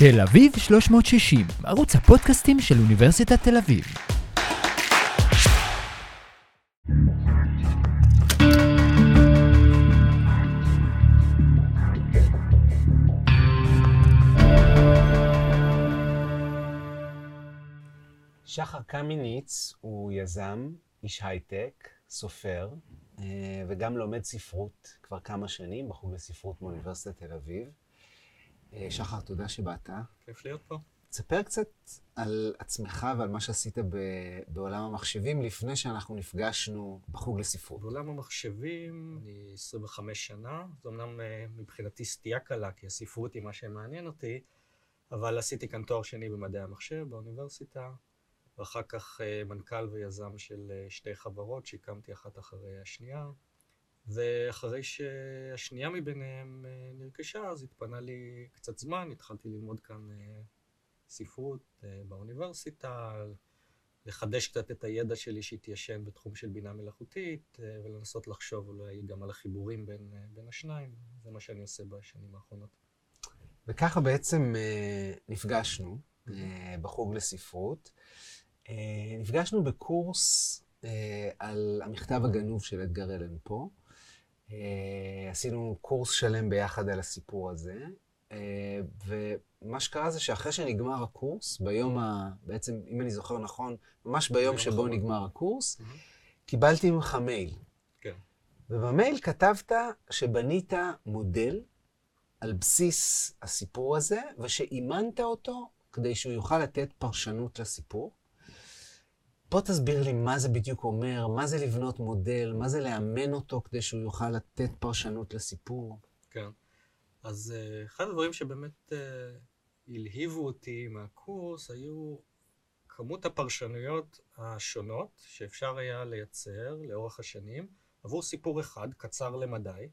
תל אביב 360, ערוץ הפודקאסטים של אוניברסיטת תל אביב. שחר קמיניץ הוא יזם, איש הייטק, סופר, אה, וגם לומד ספרות כבר כמה שנים בחוג לספרות מאוניברסיטת תל אביב. אה, שחר, תודה שבאת. כיף להיות פה. תספר קצת על עצמך ועל מה שעשית ב- בעולם המחשבים לפני שאנחנו נפגשנו בחוג לספרות. בעולם המחשבים, אני 25 שנה, זה אמנם אה, מבחינתי סטייה קלה, כי הספרות היא מה שמעניין אותי, אבל עשיתי כאן תואר שני במדעי המחשב באוניברסיטה, ואחר כך אה, מנכ"ל ויזם של שתי חברות שהקמתי אחת אחרי השנייה, ואחרי שהשנייה מביניהם אה, נרכשה, אז התפנה לי קצת זמן, התחלתי ללמוד כאן אה, ספרות אה, באוניברסיטה, לחדש קצת את הידע שלי שהתיישן בתחום של בינה מלאכותית, ולנסות לחשוב אולי גם על החיבורים בין, בין השניים. זה מה שאני עושה בשנים האחרונות. וככה בעצם נפגשנו בחוג לספרות. נפגשנו בקורס על המכתב הגנוב של אדגר אלן פה. אה, עשינו קורס שלם ביחד על הסיפור הזה, אה, ומה שקרה זה שאחרי שנגמר הקורס, ביום ה... בעצם, אם אני זוכר נכון, ממש ביום שבו. נגמר הקורס, מהמם. קיבלתי ממך מייל. כן. ובמייל כתבת שבנית מודל על בסיס הסיפור הזה, ושאימנת אותו כדי שהוא יוכל לתת פרשנות לסיפור. בוא תסביר לי מה זה בדיוק אומר, מה זה לבנות מודל, מה זה לאמן אותו כדי שהוא יוכל לתת פרשנות לסיפור. כן. אז אה, אחד הדברים שבאמת אה, הלהיבו אותי מהקורס היו כמות הפרשנויות השונות שאפשר היה לייצר לאורך השנים עבור סיפור אחד, קצר למדי,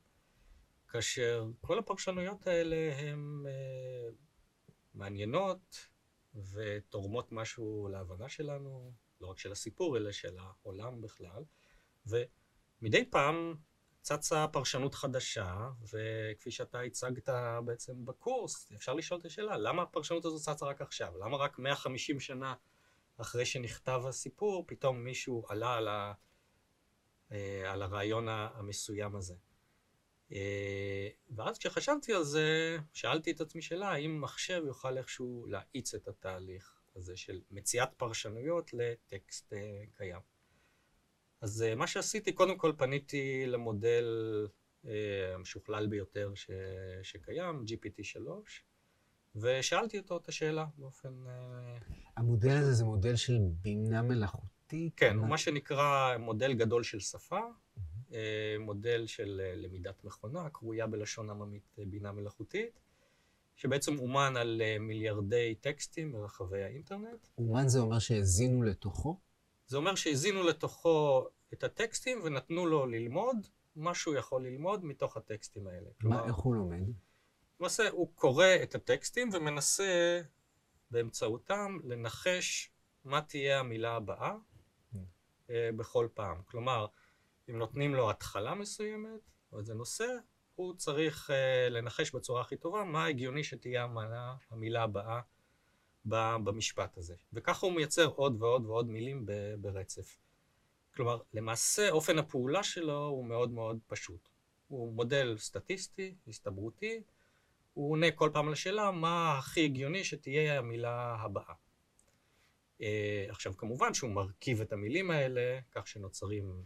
כאשר כל הפרשנויות האלה הן אה, מעניינות ותורמות משהו להבנה שלנו, לא רק של הסיפור, אלא של העולם בכלל. ומדי פעם צצה פרשנות חדשה, וכפי שאתה הצגת בעצם בקורס, אפשר לשאול את השאלה, למה הפרשנות הזו צצה רק עכשיו? למה רק 150 שנה אחרי שנכתב הסיפור, פתאום מישהו עלה על, ה, אה, על הרעיון המסוים הזה? אה, ואז כשחשבתי על זה, שאלתי את עצמי שאלה, האם מחשב יוכל איכשהו להאיץ את התהליך הזה של מציאת פרשנויות לטקסט אה, קיים. אז אה, מה שעשיתי, קודם כל פניתי למודל אה, המשוכלל ביותר ש... שקיים, GPT-3, ושאלתי אותו את השאלה באופן... המודל הזה זה מודל של בינה מלאכותית? כן, הוא מה שנקרא מודל גדול של שפה, אה, מודל של למידת מכונה, קרויה בלשון עממית בינה מלאכותית, שבעצם אומן על אה, מיליארדי טקסטים ברחבי האינטרנט. אומן זה אומר שהאזינו לתוכו? זה אומר שהזינו לתוכו את הטקסטים ונתנו לו ללמוד מה שהוא יכול ללמוד מתוך הטקסטים האלה. מה, איך הוא לומד? למעשה הוא קורא את הטקסטים ומנסה באמצעותם לנחש מה תהיה המילה הבאה אה, בכל פעם. כלומר, אם נותנים לו התחלה מסוימת או איזה נושא, הוא צריך אה, לנחש בצורה הכי טובה מה הגיוני שתהיה המילה, המילה הבאה במשפט הזה. וככה הוא מייצר עוד ועוד ועוד מילים ברצף. כלומר, למעשה אופן הפעולה שלו הוא מאוד מאוד פשוט. הוא מודל סטטיסטי, הסתברותי, הוא עונה כל פעם לשאלה מה הכי הגיוני שתהיה המילה הבאה. Uh, עכשיו, כמובן שהוא מרכיב את המילים האלה, כך שנוצרים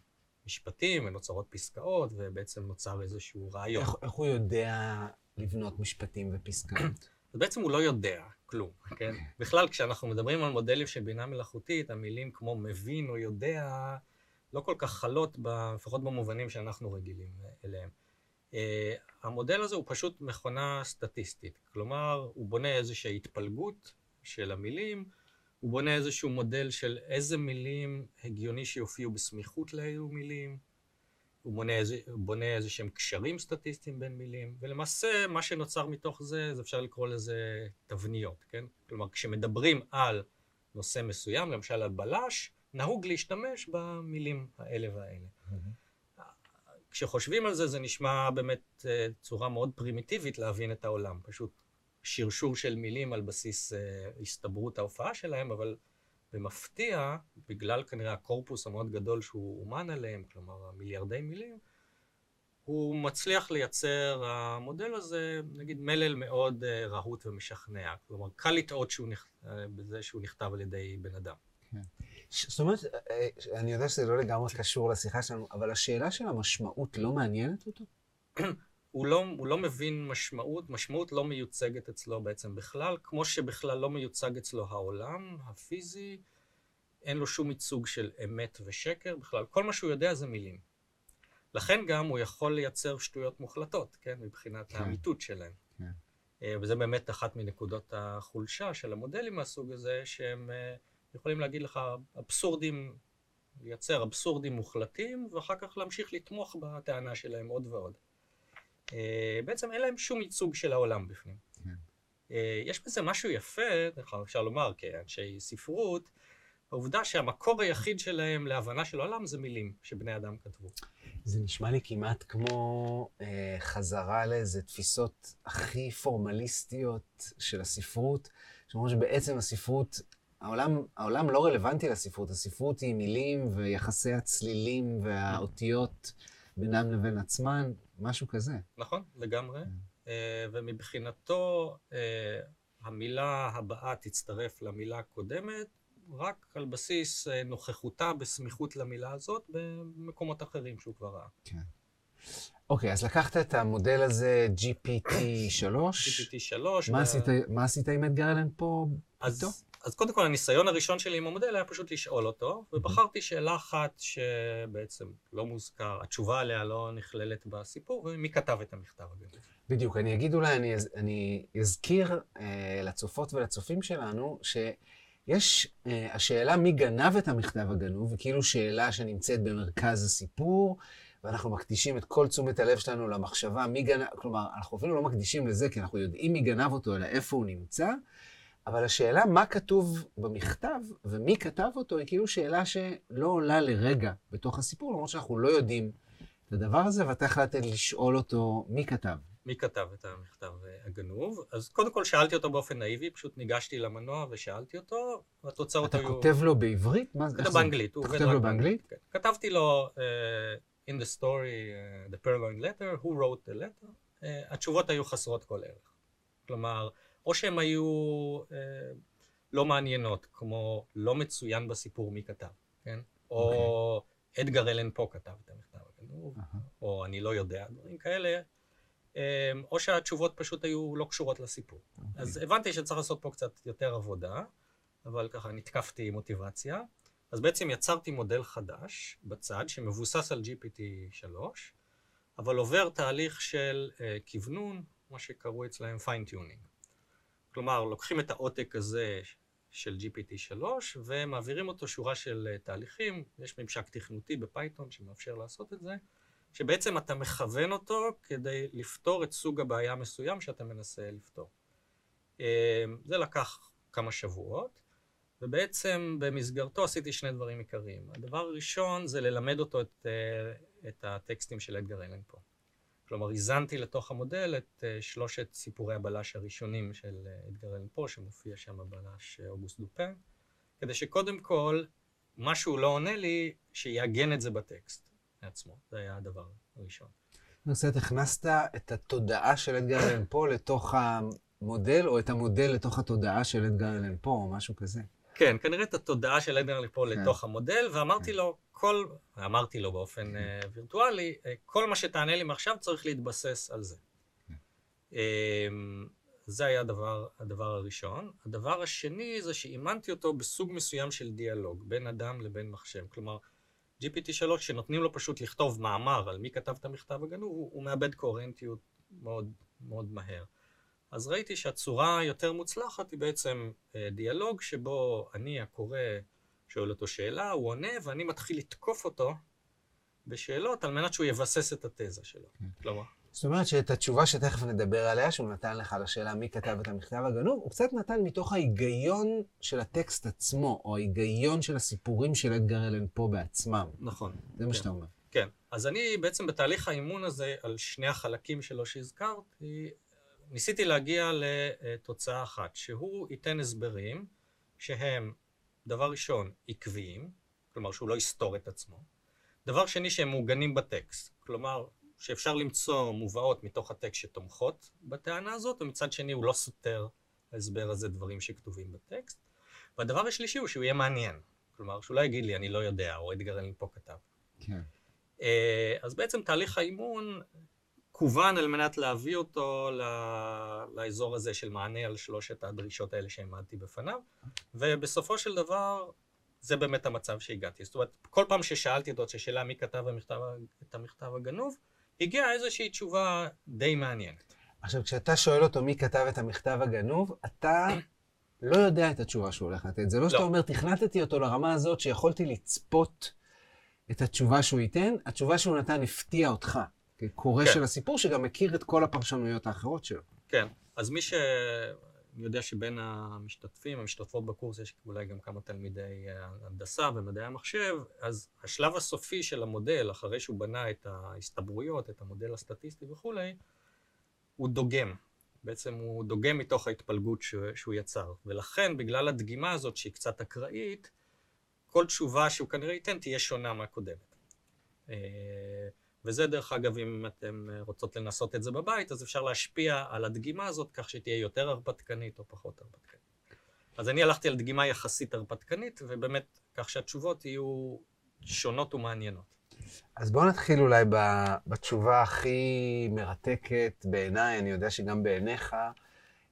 משפטים ונוצרות פסקאות, ובעצם נוצר איזשהו רעיון. איך, איך הוא יודע לבנות משפטים ופסקאות? אז בעצם הוא לא יודע כלום, כן? בכלל, כשאנחנו מדברים על מודלים של בינה מלאכותית, המילים כמו מבין או יודע, לא כל כך חלות, ב- לפחות במובנים שאנחנו רגילים אליהם. Uh, המודל הזה הוא פשוט מכונה סטטיסטית, כלומר, הוא בונה איזושהי התפלגות של המילים, הוא בונה איזשהו מודל של איזה מילים הגיוני שיופיעו בסמיכות לאילו מילים, הוא בונה, איזה, הוא בונה איזה שהם קשרים סטטיסטיים בין מילים, ולמעשה מה שנוצר מתוך זה, זה אפשר לקרוא לזה תבניות, כן? כלומר, כשמדברים על נושא מסוים, למשל על בלש, נהוג להשתמש במילים האלה והאלה. כשחושבים על זה, זה נשמע באמת אה, צורה מאוד פרימיטיבית להבין את העולם. פשוט שרשור של מילים על בסיס אה, הסתברות ההופעה שלהם, אבל במפתיע, בגלל כנראה הקורפוס המאוד גדול שהוא אומן עליהם, כלומר המיליארדי מילים, הוא מצליח לייצר, המודל הזה, נגיד מלל מאוד אה, רהוט ומשכנע. כלומר, קל לטעות שהוא נכ... אה, בזה שהוא נכתב על ידי בן אדם. ש- זאת אומרת, אני יודע שזה לא לגמרי קשור לשיחה שלנו, אבל השאלה של המשמעות לא מעניינת אותו? הוא לא, הוא לא מבין משמעות, משמעות לא מיוצגת אצלו בעצם בכלל, כמו שבכלל לא מיוצג אצלו העולם הפיזי, אין לו שום ייצוג של אמת ושקר בכלל, כל מה שהוא יודע זה מילים. לכן גם הוא יכול לייצר שטויות מוחלטות, כן, מבחינת כן. האמיתות שלהם. כן. אה, וזה באמת אחת מנקודות החולשה של המודלים מהסוג הזה, שהם אה, יכולים להגיד לך אבסורדים, לייצר אבסורדים מוחלטים, ואחר כך להמשיך לתמוך בטענה שלהם עוד ועוד. אה, בעצם אין להם שום ייצוג של העולם בפנים. כן. אה, יש בזה משהו יפה, דרך אגב, אפשר לומר, כאנשי ספרות, העובדה שהמקור היחיד שלהם להבנה של העולם זה מילים שבני אדם כתבו. זה נשמע לי כמעט כמו אה, חזרה לאיזה תפיסות הכי פורמליסטיות של הספרות, שאומרות שבעצם הספרות, העולם, העולם לא רלוונטי לספרות, הספרות היא מילים ויחסי הצלילים והאותיות בינם לבין עצמן, משהו כזה. נכון, לגמרי. אה, ומבחינתו, אה, המילה הבאה תצטרף למילה הקודמת, רק על בסיס אה, נוכחותה בסמיכות למילה הזאת במקומות אחרים שהוא כבר ראה. אוקיי, אז לקחת את המודל הזה, GPT-3, GPT-3. מה, עשית, מה עשית עם אדגר אלן פה איתו? אז, קודם כל, הניסיון הראשון שלי עם המודל היה פשוט לשאול אותו, ובחרתי שאלה אחת שבעצם לא מוזכר, התשובה עליה לא נכללת בסיפור, ומי כתב את המכתב הגדול. בדיוק, אני אגיד אולי, אני, אז- אני אזכיר אה, לצופות ולצופים שלנו, שיש, אה, השאלה מי גנב את המכתב הגנוב, היא כאילו שאלה שנמצאת במרכז הסיפור, ואנחנו מקדישים את כל תשומת הלב שלנו למחשבה מי גנב, כלומר, אנחנו אפילו לא מקדישים לזה, כי אנחנו יודעים מי גנב אותו, אלא איפה הוא נמצא, אבל השאלה מה כתוב במכתב ומי כתב אותו, היא כאילו שאלה שלא עולה לרגע בתוך הסיפור, למרות שאנחנו לא יודעים את הדבר הזה, ואתה החלטת לשאול אותו מי כתב. מי כתב את המכתב אה, הגנוב? אז קודם כל שאלתי אותו באופן נאיבי, פשוט ניגשתי למנוע ושאלתי אותו, והתוצאות אתה היו... כותב לו בעברית? מה זה? כתב זה? באנגלית, אתה כותב לו באנגלית? כן. כתבתי לו, uh, in the story, uh, the purloined letter, who wrote the letter, uh, התשובות היו חסרות כל ערך. כלומר, או שהן היו uh, לא מעניינות, כמו לא מצוין בסיפור מי כתב, כן? או אדגר אלן פה כתב את המכתב הגנוב, אהה. או אני לא יודע, דברים כאלה. um, או שהתשובות פשוט היו לא קשורות לסיפור. אז הבנתי שצריך לעשות פה קצת יותר עבודה, אבל ככה נתקפתי עם מוטיבציה. אז בעצם יצרתי מודל חדש בצד, שמבוסס על GPT-3, אבל עובר תהליך של uh, כוונון, מה שקראו אצלהם fine-tuning. כלומר, לוקחים את העותק הזה של GPT-3 ומעבירים אותו שורה של uh, תהליכים. יש ממשק תכנותי בפייתון שמאפשר לעשות את זה, שבעצם אתה מכוון אותו כדי לפתור את סוג הבעיה המסוים שאתה מנסה לפתור. Uh, זה לקח כמה שבועות. ובעצם במסגרתו עשיתי שני דברים עיקריים. הדבר הראשון זה ללמד אותו את, אה, את הטקסטים של אדגר אלן פה. כלומר, הזנתי לתוך המודל את אה, שלושת סיפורי הבלש הראשונים של אה, אדגר אלן פה, שמופיע שם הבלש אה, אוגוסט דופן, כדי שקודם כל, מה שהוא לא עונה לי, שיעגן את זה בטקסט עצמו. זה היה הדבר הראשון. זאת אומרת, הכנסת את התודעה של אדגר אלן פה לתוך המודל, או את המודל לתוך התודעה של אדגר אלן פה, או משהו כזה. כן, כנראה את התודעה של אדגר אלן פה כן. לתוך המודל, ואמרתי כן. לו, כל, אמרתי לו באופן אה, וירטואלי, אה, כל מה שתענה לי מעכשיו צריך להתבסס על זה. כן. אמ, זה היה הדבר, הדבר הראשון. הדבר השני זה שאימנתי אותו בסוג מסוים של דיאלוג, בין אדם לבין מחשב. כלומר, GPT-3, כשנותנים לו פשוט לכתוב מאמר על מי כתב את המכתב הגנוב, הוא, הוא מאבד קוהרנטיות מאוד מאוד מהר. אז ראיתי שהצורה היותר מוצלחת היא בעצם אה, דיאלוג שבו אני הקורא שואל אותו שאלה, הוא עונה, ואני מתחיל לתקוף אותו בשאלות על מנת שהוא יבסס את התזה שלו. כלומר, זאת אומרת שאת התשובה שתכף נדבר עליה, שהוא נתן לך לשאלה מי כתב את המכתב הגנוב, הוא קצת נתן מתוך ההיגיון של הטקסט עצמו, או ההיגיון של הסיפורים של אדגר אלן פה בעצמם. נכון. זה מה כן. שאתה אומר. כן. אז אני בעצם בתהליך האימון הזה, על שני החלקים שלו שהזכרתי, ניסיתי להגיע לתוצאה אחת, שהוא ייתן הסברים שהם, דבר ראשון, עקביים, כלומר שהוא לא יסתור את עצמו. דבר שני, שהם מעוגנים בטקסט, כלומר שאפשר למצוא מובאות מתוך הטקסט שתומכות בטענה הזאת, ומצד שני הוא לא סותר ההסבר הזה דברים שכתובים בטקסט. והדבר השלישי הוא שהוא יהיה מעניין. כלומר, שהוא לא יגיד לי, אני לא יודע, או אדגר אלן פה כתב. כן. אה, אז בעצם תהליך האימון כוון על מנת להביא אותו לאזור הזה של מענה על שלושת הדרישות האלה שהעמדתי בפניו, ובסופו של דבר, זה באמת המצב שהגעתי. זאת אומרת, כל פעם ששאלתי אותו את השאלה מי כתב המכתב, את המכתב הגנוב, הגיעה איזושהי תשובה די מעניינת. עכשיו, כשאתה שואל אותו מי כתב את המכתב הגנוב, אתה לא יודע את התשובה שהוא הולך לתת. זה לא, לא שאתה אומר, תכנתתי אותו לרמה הזאת שיכולתי לצפות את התשובה שהוא ייתן, התשובה שהוא נתן הפתיעה אותך, כקורא כן. של הסיפור, שגם מכיר את כל הפרשנויות האחרות שלו. כן, אז מי ש... אני יודע שבין המשתתפים, המשתתפות בקורס, יש אולי גם כמה תלמידי אה, הנדסה ומדעי המחשב, אז השלב הסופי של המודל, אחרי שהוא בנה את ההסתברויות, את המודל הסטטיסטי וכולי, הוא דוגם. בעצם הוא דוגם מתוך ההתפלגות שהוא יצר. ולכן, בגלל הדגימה הזאת, שהיא קצת אקראית, כל תשובה שהוא כנראה ייתן תהיה שונה מהקודמת. אה, וזה דרך אגב, אם אתם רוצות לנסות את זה בבית, אז אפשר להשפיע על הדגימה הזאת כך שתהיה יותר הרפתקנית או פחות הרפתקנית. אז אני הלכתי על דגימה יחסית הרפתקנית, ובאמת כך שהתשובות יהיו שונות ומעניינות. אז בואו נתחיל אולי בתשובה הכי מרתקת בעיניי, אני יודע שגם בעיניך,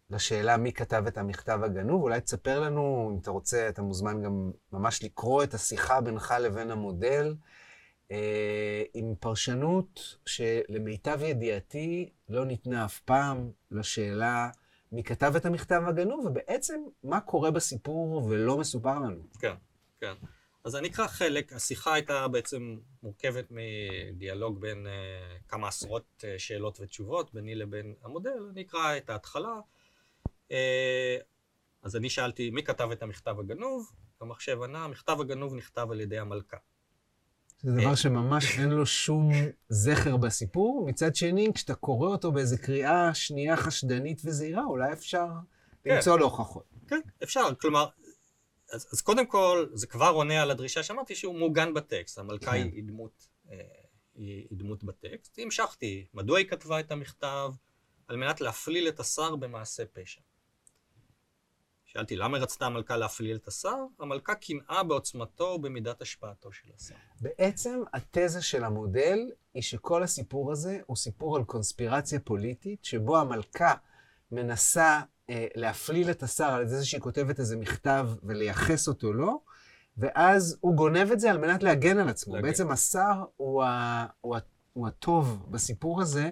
לשאלה מי כתב את המכתב הגנוב. אולי תספר לנו, אם אתה רוצה, אתה מוזמן גם ממש לקרוא את השיחה בינך לבין המודל. אה, עם פרשנות שלמיטב ידיעתי לא ניתנה אף פעם לשאלה מי כתב את המכתב הגנוב, ובעצם מה קורה בסיפור ולא מסופר לנו. כן, כן. אז אני אקרא חלק, השיחה הייתה בעצם מורכבת מדיאלוג בין uh, כמה עשרות uh, שאלות ותשובות ביני לבין המודל, אני אקרא את ההתחלה. Uh, אז אני שאלתי, מי כתב את המכתב הגנוב? המחשב ענה, המכתב הגנוב נכתב על ידי המלכה. זה דבר שממש אין לו שום זכר בסיפור. מצד שני, כשאתה קורא אותו באיזו קריאה שנייה חשדנית וזהירה, אולי אפשר כן. למצוא לו הוכחות. כן, אפשר. כלומר, אז, אז קודם כל, זה כבר עונה על הדרישה שאמרתי שהוא מעוגן בטקסט. המלכה כן. היא, דמות, אה, היא דמות בטקסט. המשכתי, מדוע היא כתבה את המכתב? על מנת להפליל את השר במעשה פשע. שאלתי, למה רצתה המלכה להפליל את השר? המלכה קנאה בעוצמתו ובמידת השפעתו של השר. בעצם התזה של המודל היא שכל הסיפור הזה הוא סיפור על קונספירציה פוליטית, שבו המלכה מנסה אה, להפליל את השר על זה שהיא כותבת איזה מכתב ולייחס אותו לו, ואז הוא גונב את זה על מנת להגן על עצמו. להגן. בעצם השר הוא, ה, הוא, ה, הוא הטוב בסיפור הזה,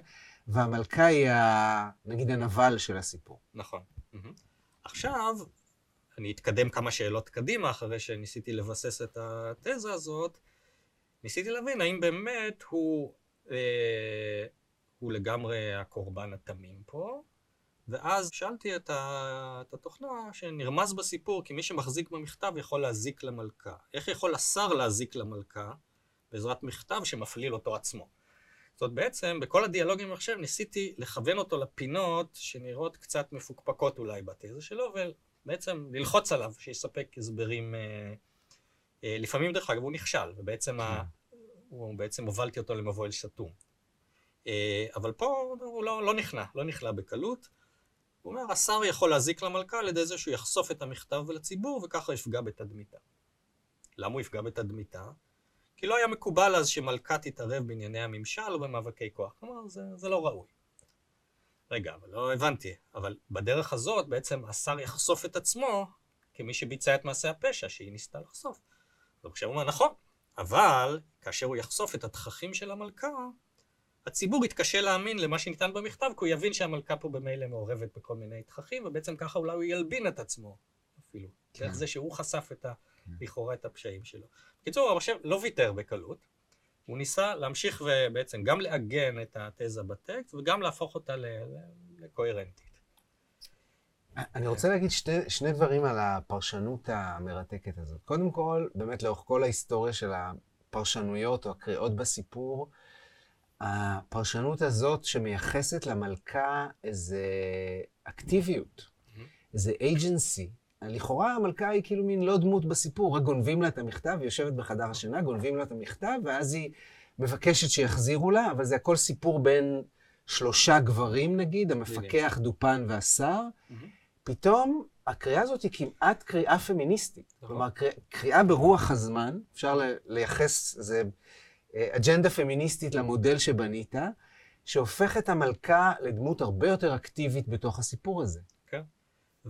והמלכה היא, ה, נגיד, הנבל של הסיפור. נכון. Mm-hmm. עכשיו, אני אתקדם כמה שאלות קדימה, אחרי שניסיתי לבסס את התזה הזאת, ניסיתי להבין האם באמת הוא, אה, הוא לגמרי הקורבן התמים פה, ואז שאלתי את, ה, את התוכנה שנרמז בסיפור, כי מי שמחזיק במכתב יכול להזיק למלכה. איך יכול השר להזיק למלכה בעזרת מכתב שמפליל אותו עצמו? זאת בעצם, בכל הדיאלוגים במחשב ניסיתי לכוון אותו לפינות שנראות קצת מפוקפקות אולי בתזה שלו, ובעצם ללחוץ עליו שיספק הסברים. אה, אה, לפעמים, דרך אגב, הוא נכשל, ובעצם ה... כן. הוא בעצם הובלתי אותו למבוא אל סתום. אה, אבל פה הוא לא, לא נכנע, לא נכנע בקלות. הוא אומר, השר יכול להזיק למלכה על ידי זה שהוא יחשוף את המכתב לציבור, וככה יפגע בתדמיתה. למה הוא יפגע בתדמיתה? כי לא היה מקובל אז שמלכה תתערב בענייני הממשל או במאבקי כוח. כלומר, זה, זה לא ראוי. רגע, אבל לא הבנתי. אבל בדרך הזאת בעצם השר יחשוף את עצמו כמי שביצע את מעשה הפשע שהיא ניסתה לחשוף. ועכשיו הוא אומר, נכון, אבל כאשר הוא יחשוף את התככים של המלכה, הציבור יתקשה להאמין למה שניתן במכתב, כי הוא יבין שהמלכה פה במילא מעורבת בכל מיני תככים, ובעצם ככה אולי הוא ילבין את עצמו אפילו. כן. דרך זה שהוא חשף את ה... לכאורה את הפשעים שלו. בקיצור, המחשב לא ויתר בקלות, הוא ניסה להמשיך ובעצם גם לעגן את התזה בטקסט וגם להפוך אותה לקוהרנטית. אני רוצה להגיד שני, שני דברים על הפרשנות המרתקת הזאת. קודם כל, באמת לאורך כל ההיסטוריה של הפרשנויות או הקריאות בסיפור, הפרשנות הזאת שמייחסת למלכה איזה אקטיביות, איזה agency. לכאורה המלכה היא כאילו מין לא דמות בסיפור, רק גונבים לה את המכתב, היא יושבת בחדר השינה, גונבים לה את המכתב, ואז היא מבקשת שיחזירו לה, אבל זה הכל סיפור בין שלושה גברים נגיד, המפקח, דופן והשר. פתאום הקריאה הזאת היא כמעט קריאה פמיניסטית. נכון. כלומר, קריאה- ברוח הזמן, אפשר לייחס איזה אה, אג'נדה פמיניסטית למודל שבנית, שהופך את המלכה לדמות הרבה יותר אקטיבית בתוך הסיפור הזה.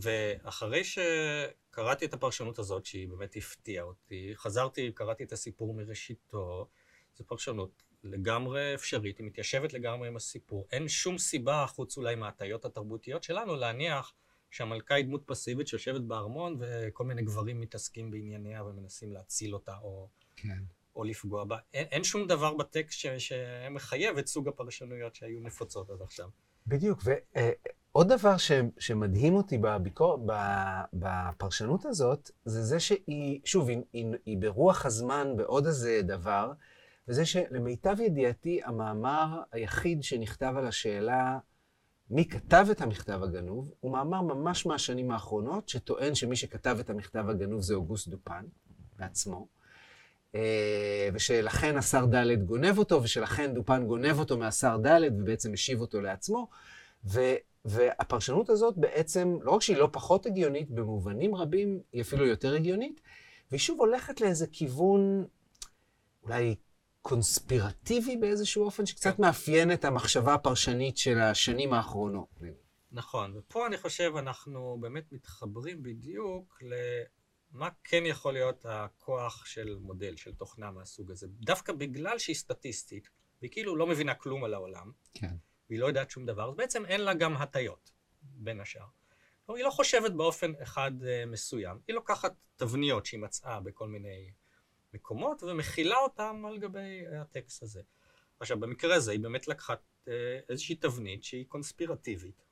ואחרי שקראתי את הפרשנות הזאת, שהיא באמת הפתיעה אותי, חזרתי, קראתי את הסיפור מראשיתו, זו פרשנות לגמרי אפשרית, היא מתיישבת לגמרי עם הסיפור. אין שום סיבה, חוץ אולי מההטיות התרבותיות שלנו, להניח שהמלכה היא דמות פסיבית שיושבת בארמון וכל מיני גברים מתעסקים בענייניה ומנסים להציל אותה או, כן. או לפגוע בה. אין, אין שום דבר בטקסט ש, שמחייב את סוג הפרשנויות שהיו נפוצות עד עכשיו. בדיוק, ועוד דבר ש, שמדהים אותי בביקור, ב, בפרשנות הזאת, זה זה שהיא, שוב, היא, היא, היא ברוח הזמן בעוד איזה דבר, וזה שלמיטב ידיעתי, המאמר היחיד שנכתב על השאלה מי כתב את המכתב הגנוב, הוא מאמר ממש מהשנים האחרונות, שטוען שמי שכתב את המכתב הגנוב זה אוגוסט דופן בעצמו. אה, ושלכן השר ד' גונב אותו, ושלכן דופן גונב אותו מהשר ד' ובעצם משיב אותו לעצמו. והפרשנות הזאת בעצם, לא רק שהיא לא פחות הגיונית, במובנים רבים היא אפילו יותר הגיונית, והיא שוב הולכת לאיזה כיוון אולי קונספירטיבי באיזשהו אופן, שקצת מאפיין את המחשבה הפרשנית של השנים האחרונות. נכון, ופה אני חושב אנחנו באמת מתחברים בדיוק למה כן יכול להיות הכוח של מודל, של תוכנה מהסוג הזה. דווקא בגלל שהיא סטטיסטית, והיא כאילו לא מבינה כלום על העולם, כן. והיא לא יודעת שום דבר, אז בעצם אין לה גם הטיות, בין השאר. היא לא חושבת באופן אחד אה, מסוים, היא לוקחת תבניות שהיא מצאה בכל מיני מקומות ומכילה אותן על גבי הטקסט הזה. עכשיו, במקרה הזה היא באמת לקחה אה, איזושהי תבנית שהיא קונספירטיבית.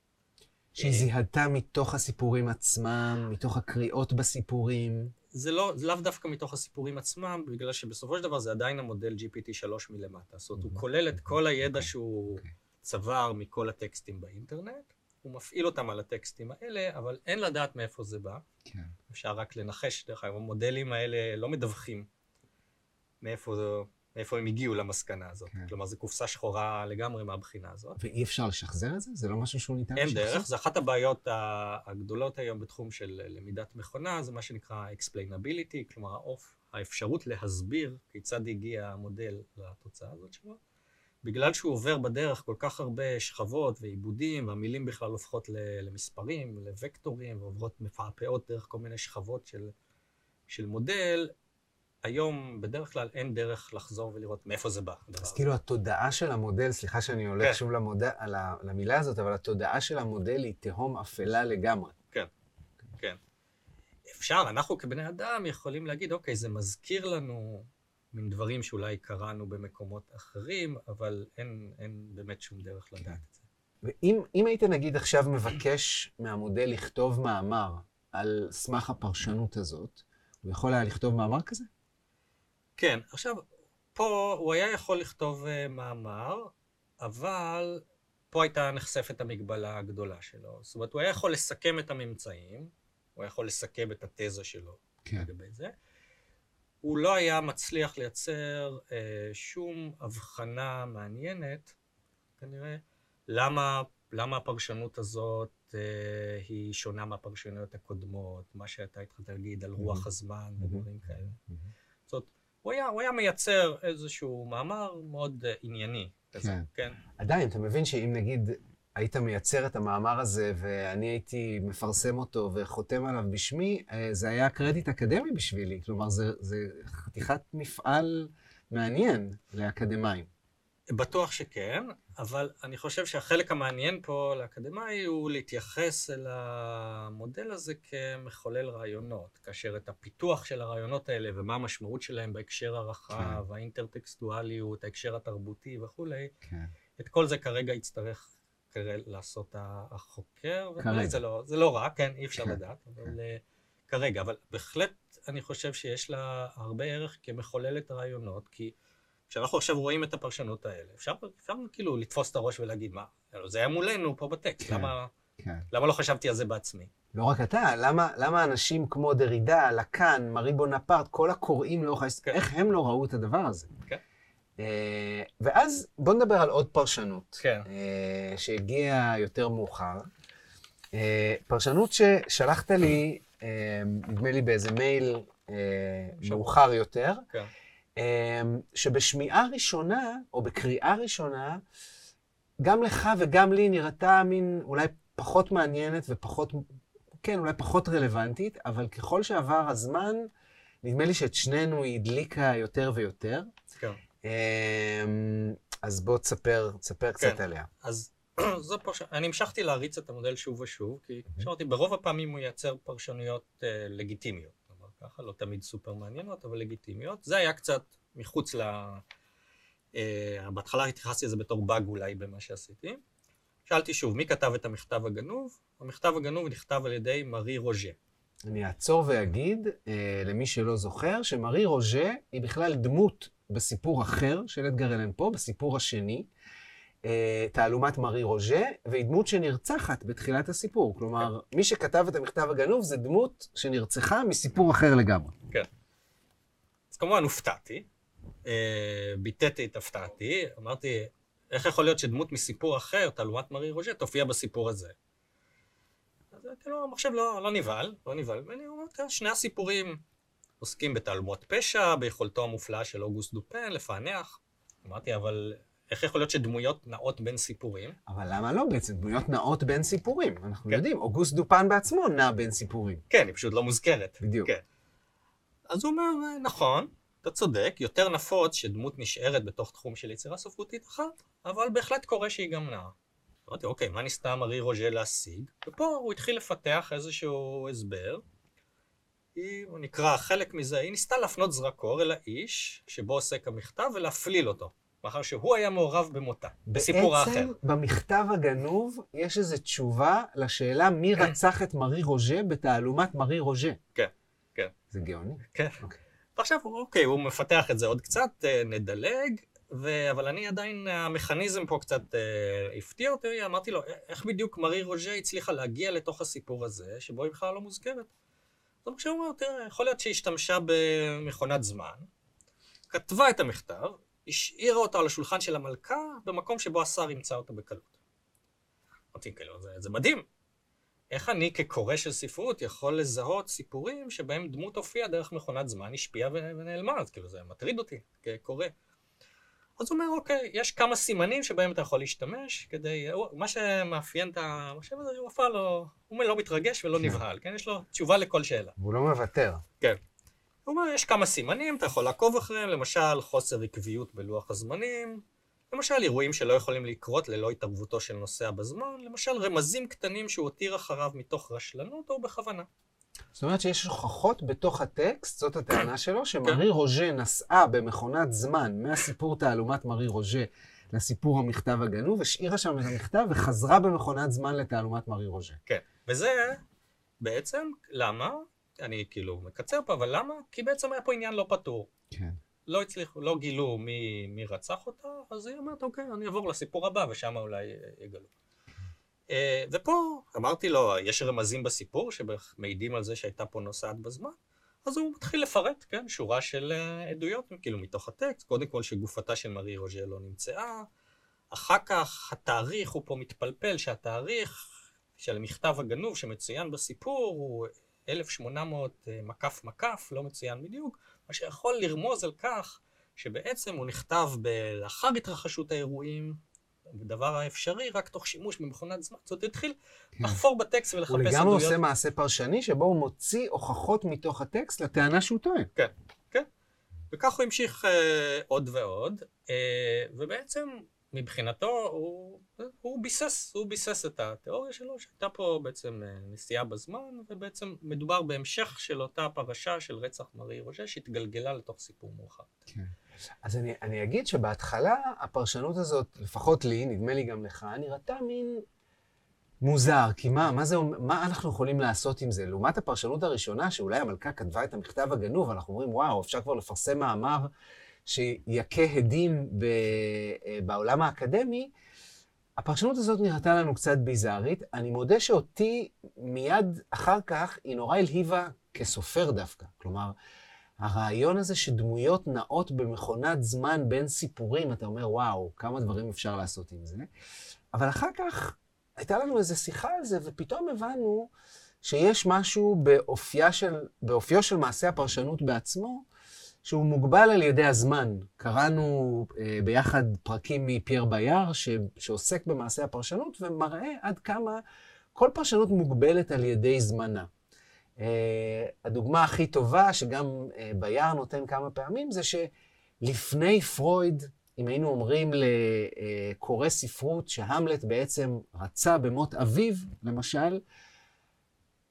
שהיא זיהתה מתוך הסיפורים עצמם, מתוך הקריאות בסיפורים. זה לא, זה לאו דווקא מתוך הסיפורים עצמם, בגלל שבסופו של דבר זה עדיין המודל GPT-3 מלמטה. זאת אומרת, הוא כולל את כל הידע שהוא אוקיי. צבר מכל הטקסטים באינטרנט, הוא מפעיל אותם על הטקסטים האלה, אבל אין לדעת מאיפה זה בא. כן. אפשר רק לנחש, דרך אגב, המודלים האלה לא מדווחים מאיפה, זה- מאיפה הם הגיעו למסקנה הזאת. כן. כלומר, זו קופסה שחורה לגמרי מהבחינה הזאת. ואי אפשר לשחזר את זה? זה לא משהו שהוא ניתן אין לשחזר? דרך, זה אחת הבעיות הגדולות היום בתחום של למידת מכונה, זה מה שנקרא explainability, כלומר האפשרות להסביר כיצד הגיע המודל לתוצאה הזאת שלו. בגלל שהוא עובר בדרך כל כך הרבה שכבות ועיבודים, והמילים בכלל הופכות למספרים, לוקטורים, ועוברות מפעפעות דרך כל מיני שכבות של, של מודל, היום בדרך כלל אין דרך לחזור ולראות מאיפה זה בא. אז הזה. כאילו התודעה של המודל, סליחה שאני הולך כן. שוב ה- למילה הזאת, אבל התודעה של המודל היא תהום אפלה לגמרי. כן. אפשר, אנחנו כבני אדם יכולים להגיד, אוקיי, זה מזכיר לנו מין דברים שאולי קראנו במקומות אחרים, אבל אין, אין באמת שום דרך לדעת את זה. ואם אם היית נגיד עכשיו מבקש מהמודל לכתוב מאמר על סמך הפרשנות הזאת, הוא יכול היה לכתוב מאמר כזה? כן, עכשיו, פה הוא היה יכול לכתוב uh, מאמר, אבל פה הייתה נחשפת המגבלה הגדולה שלו. זאת אומרת, הוא היה יכול לסכם את הממצאים, הוא היה יכול לסכם את התזה שלו כן. לגבי זה. הוא לא היה מצליח לייצר אה, שום הבחנה מעניינת, כנראה, למה, למה הפרשנות הזאת אה, היא שונה מהפרשנויות הקודמות, מה שאתה התחלת להגיד על רוח. הזמן. ודברים כאלה. זאת אומרת, הוא היה, הוא היה מייצר איזשהו מאמר מאוד אה, ענייני כזה, כן. כן? עדיין, אתה מבין שאם נגיד היית מייצר את המאמר הזה ואני הייתי מפרסם אותו וחותם עליו בשמי, אה, זה היה קרדיט אקדמי בשבילי. כלומר, זה, זה חתיכת מפעל מעניין לאקדמאים. בטוח שכן, אבל אני חושב שהחלק המעניין פה לאקדמאי הוא להתייחס אל המודל הזה כמחולל רעיונות, כאשר את הפיתוח של הרעיונות האלה ומה המשמעות שלהם בהקשר הרחב, האינטרטקסטואליות, ההקשר התרבותי וכולי, כן. את כל זה כרגע יצטרך לעשות החוקר, כרגע. זה לא, זה לא רע, כן, אי אפשר כן, לדעת, אבל אה, כרגע, אבל בהחלט אני חושב שיש לה הרבה ערך כמחוללת רעיונות, כי כשאנחנו עכשיו רואים את הפרשנות האלה, אפשר, אפשר כאילו לתפוס את הראש ולהגיד, מה, זה היה מולנו פה בטקסט, כן. למה, כן. למה לא חשבתי על זה בעצמי? לא רק אתה, למה, למה אנשים כמו דרידה, לקאן, מארי בונפרט, כל הקוראים לאורך ההיסטוריה, כן. איך הם לא ראו את הדבר הזה? כן. אה, ואז בוא נדבר על עוד פרשנות, כן. אה, שהגיעה יותר מאוחר. אה, פרשנות ששלחת לי, נדמה לי באיזה מייל. מאוחר יותר, כן. שבשמיעה ראשונה, או בקריאה ראשונה, גם לך וגם לי נראתה מין אולי פחות מעניינת ופחות, כן, אולי פחות רלוונטית, אבל ככל שעבר הזמן, נדמה לי שאת שנינו היא הדליקה יותר ויותר. כן. אמ, אז בוא תספר, תספר קצת כן. עליה. אז זו פרשנות, אני המשכתי להריץ את המודל שוב ושוב, כי כמו שאמרתי, ברוב הפעמים הוא ייצר פרשנויות אה, לגיטימיות. נאמר ככה, לא תמיד סופר מעניינות, אבל לגיטימיות. זה היה קצת מחוץ ל... אה, בהתחלה התייחסתי לזה בתור באג אולי במה שעשיתי. שאלתי שוב, מי כתב את המכתב הגנוב? המכתב הגנוב נכתב על ידי מארי רוז'ה. אני אעצור ואגיד, אה, למי שלא זוכר, שמרי רוז'ה היא בכלל דמות בסיפור אחר של אדגר אלן פה, בסיפור השני, אה, תעלומת מארי רוז'ה, והיא דמות שנרצחת בתחילת הסיפור. כלומר, מי שכתב את המכתב הגנוב זה דמות שנרצחה מסיפור אחר לגמרי. אז כמובן הופתעתי, אה, ביטאתי את הפתעתי, אמרתי, איך יכול להיות שדמות מסיפור אחר, תעלומת מארי רוז'ה, תופיע בסיפור הזה? אז כאילו, המחשב לא, לא נבהל, לא נבהל, ואני אומר, "תראה, שני הסיפורים עוסקים בתעלומות פשע, ביכולתו המופלאה של אוגוסט דופן לפענח. אמרתי, אבל איך יכול להיות שדמויות נעות בין סיפורים? אבל למה לא בעצם? דמויות נעות בין סיפורים. אנחנו כן. יודעים, אוגוסט דופן בעצמו נע בין סיפורים. כן, היא פשוט לא מוזכרת. בדיוק. כן. אז הוא אומר, נכון, אתה צודק, יותר נפוץ שדמות נשארת בתוך תחום של יצירה ספרותית אחת, אבל בהחלט קורה שהיא גם נעה. אמרתי, אוקיי, מה ניסתה מארי רוז'ה להשיג? ופה הוא התחיל לפתח איזשהו הסבר. היא, הוא נקרא חלק מזה, היא ניסתה להפנות זרקור אל האיש שבו עוסק המכתב ולהפליל אותו, מאחר שהוא היה מעורב במותה, בסיפור האחר. בעצם במכתב הגנוב יש איזו תשובה לשאלה מי רצח את מארי רוז'ה בתעלומת מארי רוז'ה. כן, כן. זה גאוני. כן. אוקיי. ועכשיו, אוקיי, הוא מפתח את זה עוד קצת, אה, נדלג, ו... אבל אני עדיין, המכניזם פה קצת אה, הפתיע אותי, אמרתי לו, איך בדיוק מארי רוז'ה הצליחה להגיע לתוך הסיפור הזה, שבו היא בכלל לא מוזכרת? אז הוא אומר, תראה, יכול להיות שהיא השתמשה במכונת זמן, כתבה את המכתב, השאירה אותו על השולחן של המלכה, במקום שבו השר ימצא אותו בקלות. אמרתי, כאילו, זה, זה מדהים. איך אני כקורא של ספרות יכול לזהות סיפורים שבהם דמות הופיעה דרך מכונת זמן, השפיעה ונעלמה, אז כאילו זה מטריד אותי כקורא. אז הוא אומר, אוקיי, יש כמה סימנים שבהם אתה יכול להשתמש כדי... מה שמאפיין את המחשב הזה, הוא אף פעם לא... הוא לא מתרגש ולא כן. נבהל, כן? יש לו תשובה לכל שאלה. והוא לא מוותר. כן. הוא אומר, יש כמה סימנים, אתה יכול לעקוב אחריהם, למשל חוסר עקביות בלוח הזמנים, למשל אירועים שלא יכולים לקרות ללא התערבותו של נוסע בזמן, למשל רמזים קטנים שהוא הותיר אחריו מתוך רשלנות או בכוונה. זאת אומרת שיש הוכחות בתוך הטקסט, זאת הטענה שלו, שמרי רוז'ה נסעה במכונת זמן מהסיפור תעלומת מארי רוז'ה לסיפור המכתב הגנוב, השאירה שם את המכתב וחזרה במכונת זמן לתעלומת מארי רוז'ה. כן. וזה בעצם, למה? אני כאילו מקצר פה, אבל למה? כי בעצם היה פה עניין לא פתור. כן. לא הצליחו, לא גילו מי, מי רצח אותה, אז היא אומרת, אוקיי, אני אעבור לסיפור הבא, ושם אולי יגלו. אה, ופה אמרתי לו, יש רמזים בסיפור שמעידים על זה שהייתה פה נוסעת בזמן, אז הוא מתחיל לפרט, כן, שורה של אה, עדויות, כאילו מתוך הטקסט, קודם כל שגופתה של מארי רוז'ה לא נמצאה, אחר כך התאריך, הוא פה מתפלפל שהתאריך של המכתב הגנוב שמצוין בסיפור הוא 1800 אה, מקף מקף, לא מצוין בדיוק, מה שיכול לרמוז על כך שבעצם הוא נכתב לאחר התרחשות האירועים, הדבר האפשרי, רק תוך שימוש במכונת זמן. זאת אומרת, הוא התחיל כן. לחפור בטקסט ולחפש הוא עדויות. לגמרי עושה מעשה פרשני שבו הוא מוציא הוכחות מתוך הטקסט לטענה שהוא טוען. וכך הוא המשיך אה, עוד ועוד, אה, ובעצם מבחינתו הוא, הוא ביסס, הוא ביסס את התיאוריה שלו, שהייתה פה בעצם אה, נסיעה בזמן, ובעצם מדובר בהמשך של אותה פרשה של רצח מארי רוז'ה, שהתגלגלה לתוך סיפור מאוחר. אז אני, אני אגיד שבהתחלה הפרשנות הזאת, לפחות לי, נדמה לי גם לך, נראתה מין מוזר, כי מה, מה, זה, מה אנחנו יכולים לעשות עם זה? לעומת הפרשנות הראשונה, שאולי המלכה כתבה את המכתב הגנוב, אנחנו אומרים, וואו, אפשר כבר לפרסם מאמר שיכה הדים ב, אה, בעולם האקדמי, הפרשנות הזאת נראתה לנו קצת ביזארית. אני מודה שאותי מיד אחר כך היא נורא הלהיבה כסופר דווקא. כלומר, הרעיון הזה שדמויות נעות במכונת זמן בין סיפורים, אתה אומר, וואו, כמה דברים אפשר לעשות עם זה. אבל אחר כך הייתה לנו איזו שיחה על זה, ופתאום הבנו שיש משהו של, באופיו של מעשה הפרשנות בעצמו, שהוא מוגבל על ידי הזמן. קראנו אה, ביחד פרקים מפייר ביאר, ש, שעוסק במעשה הפרשנות, ומראה עד כמה כל פרשנות מוגבלת על ידי זמנה. אה, הדוגמה הכי טובה, שגם אה, ביאר נותן כמה פעמים, זה שלפני פרויד, אם היינו אומרים לקורא ספרות שהמלט בעצם רצה במות אביו, למשל,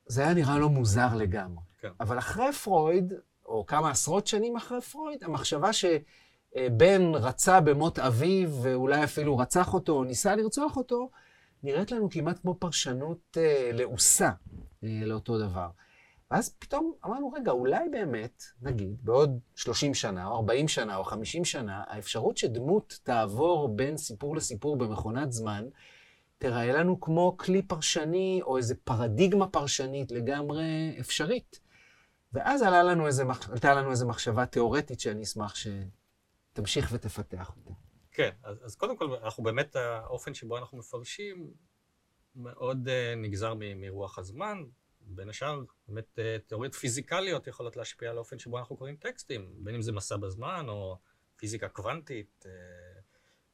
זה היה נראה לו מוזר לגמרי. כן. אבל אחרי פרויד, או כמה עשרות שנים אחרי פרויד, המחשבה שבן רצה במות אביו, ואולי אפילו רצח אותו, או ניסה לרצוח אותו, נראית לנו כמעט כמו פרשנות אה, לעוסה אה, לאותו דבר. ואז פתאום אמרנו, רגע, אולי באמת, נגיד, בעוד 30 שנה, או 40 שנה, או 50 שנה, האפשרות שדמות תעבור בין סיפור לסיפור במכונת זמן, תראה לנו כמו כלי פרשני, או איזו פרדיגמה פרשנית לגמרי אפשרית. ואז עלה לנו איזה, עלתה לנו איזו מחשבה תיאורטית שאני אשמח שתמשיך ותפתח אותה. כן, אז, אז קודם כל, אנחנו באמת, האופן שבו אנחנו מפרשים מאוד uh, נגזר מרוח הזמן. בין השאר, באמת אה, תיאוריות פיזיקליות יכולות להשפיע על האופן שבו אנחנו קוראים טקסטים, בין אם זה מסע בזמן או פיזיקה קוונטית. אה,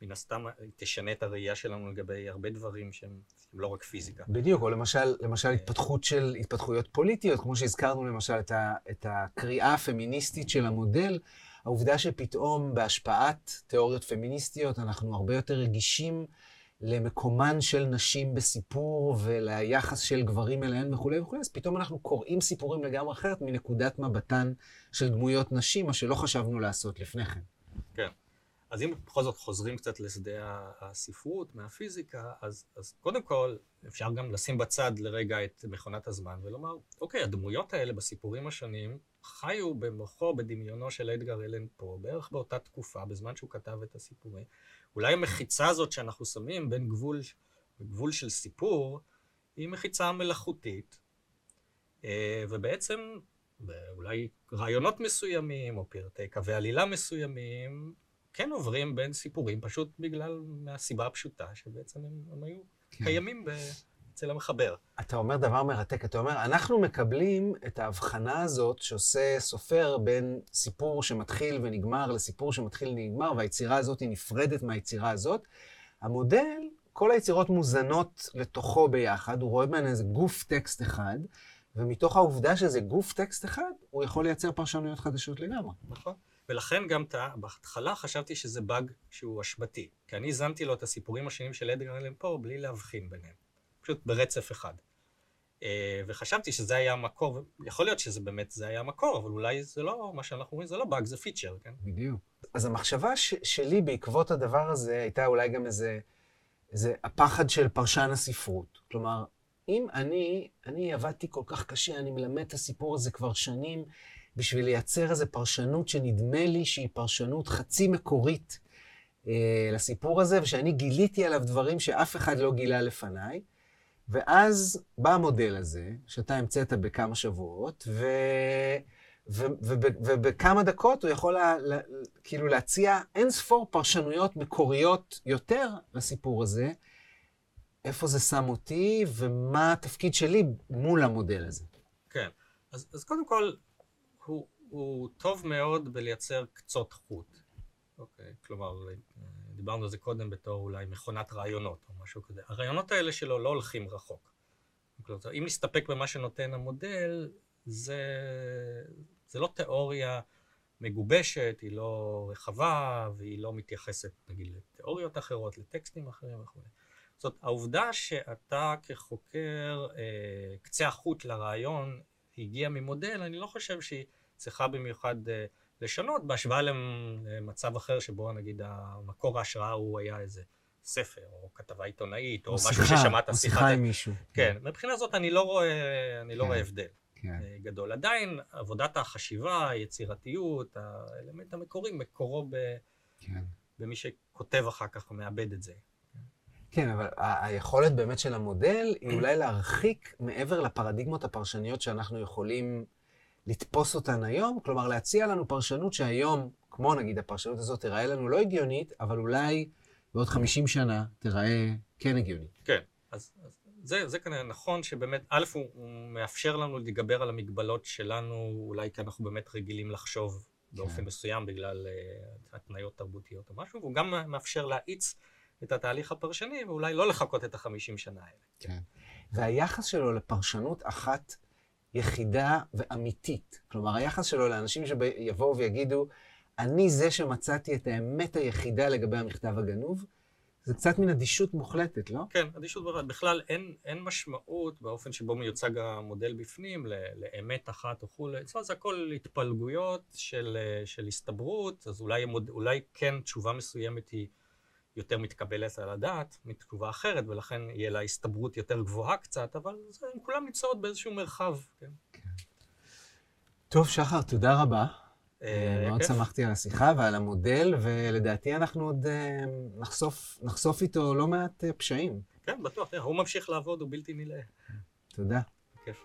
מן הסתם תשנה את הראייה שלנו לגבי הרבה דברים שהם לא רק פיזיקה. בדיוק, או למשל, למשל התפתחות של התפתחויות פוליטיות, כמו שהזכרנו למשל את, ה, את הקריאה הפמיניסטית של המודל, העובדה שפתאום בהשפעת תיאוריות פמיניסטיות אנחנו הרבה יותר רגישים למקומן של נשים בסיפור וליחס של גברים אליהן וכולי וכולי, אז פתאום אנחנו קוראים סיפורים לגמרי אחרת מנקודת מבטן של דמויות נשים, מה שלא חשבנו לעשות לפני כן. כן. אז אם בכל זאת חוזרים קצת לשדה הספרות, מהפיזיקה, אז, אז קודם כל אפשר גם לשים בצד לרגע את מכונת הזמן ולומר, אוקיי, הדמויות האלה בסיפורים השונים חיו במוחו, בדמיונו של אדגר אלן פה, בערך באותה תקופה, בזמן שהוא כתב את הסיפורים. אולי המחיצה הזאת שאנחנו שמים בין גבול, גבול של סיפור, היא מחיצה מלאכותית, אה, ובעצם אולי רעיונות מסוימים, או פרטי קווי עלילה מסוימים, כן עוברים בין סיפורים, פשוט בגלל, מהסיבה הפשוטה, שבעצם הם, הם היו כן. קיימים ב... אצל המחבר. אתה אומר דבר מרתק, אתה אומר, אנחנו מקבלים את ההבחנה הזאת שעושה סופר בין סיפור שמתחיל ונגמר לסיפור שמתחיל ונגמר, והיצירה הזאת היא נפרדת מהיצירה הזאת. המודל, כל היצירות מוזנות לתוכו ביחד, הוא רואה בהן איזה גוף טקסט אחד, ומתוך העובדה שזה גוף טקסט אחד, הוא יכול לייצר פרשנויות חדשות לגמרי. נכון. ולכן גם אתה, בהתחלה חשבתי שזה באג שהוא השבתי. כי אני הזנתי לו את הסיפורים השונים של אדגר אלן פו בלי להבחין ביניהם. פשוט ברצף אחד. אה, וחשבתי שזה היה המקור, יכול להיות שזה באמת, זה היה המקור, אבל אולי זה לא, מה שאנחנו רואים זה לא באג, זה פיצ'ר, כן? בדיוק. אז המחשבה ש- שלי בעקבות הדבר הזה הייתה אולי גם איזה, איזה הפחד של פרשן הספרות. כלומר, אם אני, אני עבדתי כל כך קשה, אני מלמד את הסיפור הזה כבר שנים, בשביל לייצר איזו פרשנות שנדמה לי שהיא פרשנות חצי מקורית אה, לסיפור הזה, ושאני גיליתי עליו דברים שאף אחד לא גילה לפניי. ואז בא המודל הזה, שאתה המצאת בכמה שבועות, ו... ובכמה דקות הוא יכול לה... לה... כאילו להציע אין ספור פרשנויות מקוריות יותר לסיפור הזה, איפה זה שם אותי ומה התפקיד שלי מול המודל הזה. כן, אז, אז קודם כל, הוא, הוא טוב מאוד בלייצר קצות חוט. אוקיי, כלומר, דיברנו על זה קודם בתור אולי מכונת רעיונות או משהו כזה. הרעיונות האלה שלו לא הולכים רחוק. כלומר, אם נסתפק במה שנותן המודל, זה, זה לא תיאוריה מגובשת, היא לא רחבה, והיא לא מתייחסת, נגיד, לתיאוריות אחרות, לטקסטים אחרים וכו'. זאת העובדה שאתה כחוקר, אה, קצה החוט לרעיון הגיע ממודל, אני לא חושב שהיא צריכה במיוחד אה, לשנות בהשוואה למצב אחר שבו נגיד המקור ההשראה הוא היה איזה ספר או כתבה עיתונאית או, או משהו ששמעת שיחה. או שיחה עם מישהו. כן, מבחינה זאת אני לא רואה, אני לא כן. רואה הבדל. כן. אה, גדול. עדיין עבודת החשיבה, היצירתיות, האלמנט המקורי, מקורו ב, כן. במי שכותב אחר כך ומאבד את זה. כן, אבל היכולת באמת של המודל היא אולי להרחיק מעבר לפרדיגמות הפרשניות שאנחנו יכולים לתפוס אותן היום, כלומר להציע לנו פרשנות שהיום, כמו נגיד הפרשנות הזאת, תיראה לנו לא הגיונית, אבל אולי בעוד 50 שנה תיראה כן הגיונית. כן, אז, אז זה, זה כנראה נכון שבאמת, א', הוא, הוא מאפשר לנו להתגבר על המגבלות שלנו, אולי כי אנחנו באמת רגילים לחשוב באופן כן. מסוים בגלל uh, התניות תרבותיות או משהו, והוא גם מאפשר להאיץ את התהליך הפרשני, ואולי לא לחכות את החמישים שנה האלה. כן. והיחס שלו לפרשנות אחת יחידה ואמיתית. כלומר, היחס שלו לאנשים שיבואו ויגידו, אני זה שמצאתי את האמת היחידה לגבי המכתב הגנוב, זה קצת מן אדישות מוחלטת, לא? כן, אדישות ברד. בכלל אין, אין משמעות באופן שבו מיוצג המודל בפנים ל- לאמת אחת וכולי. אצלו זה הכל התפלגויות של, של הסתברות, אז אולי, אולי כן תשובה מסוימת היא יותר מתקבלת על הדעת מתשובה אחרת, ולכן יהיה לה הסתברות יותר גבוהה קצת, אבל זה, הן כולן נמצאות באיזשהו מרחב. כן. טוב, שחר, תודה רבה. אה, מאוד כיף. שמחתי על השיחה ועל המודל, ולדעתי אנחנו עוד אה, נחשוף, נחשוף איתו לא מעט אה, פשעים. כן, בטוח, הוא ממשיך לעבוד, הוא בלתי נלאה. תודה. כיף.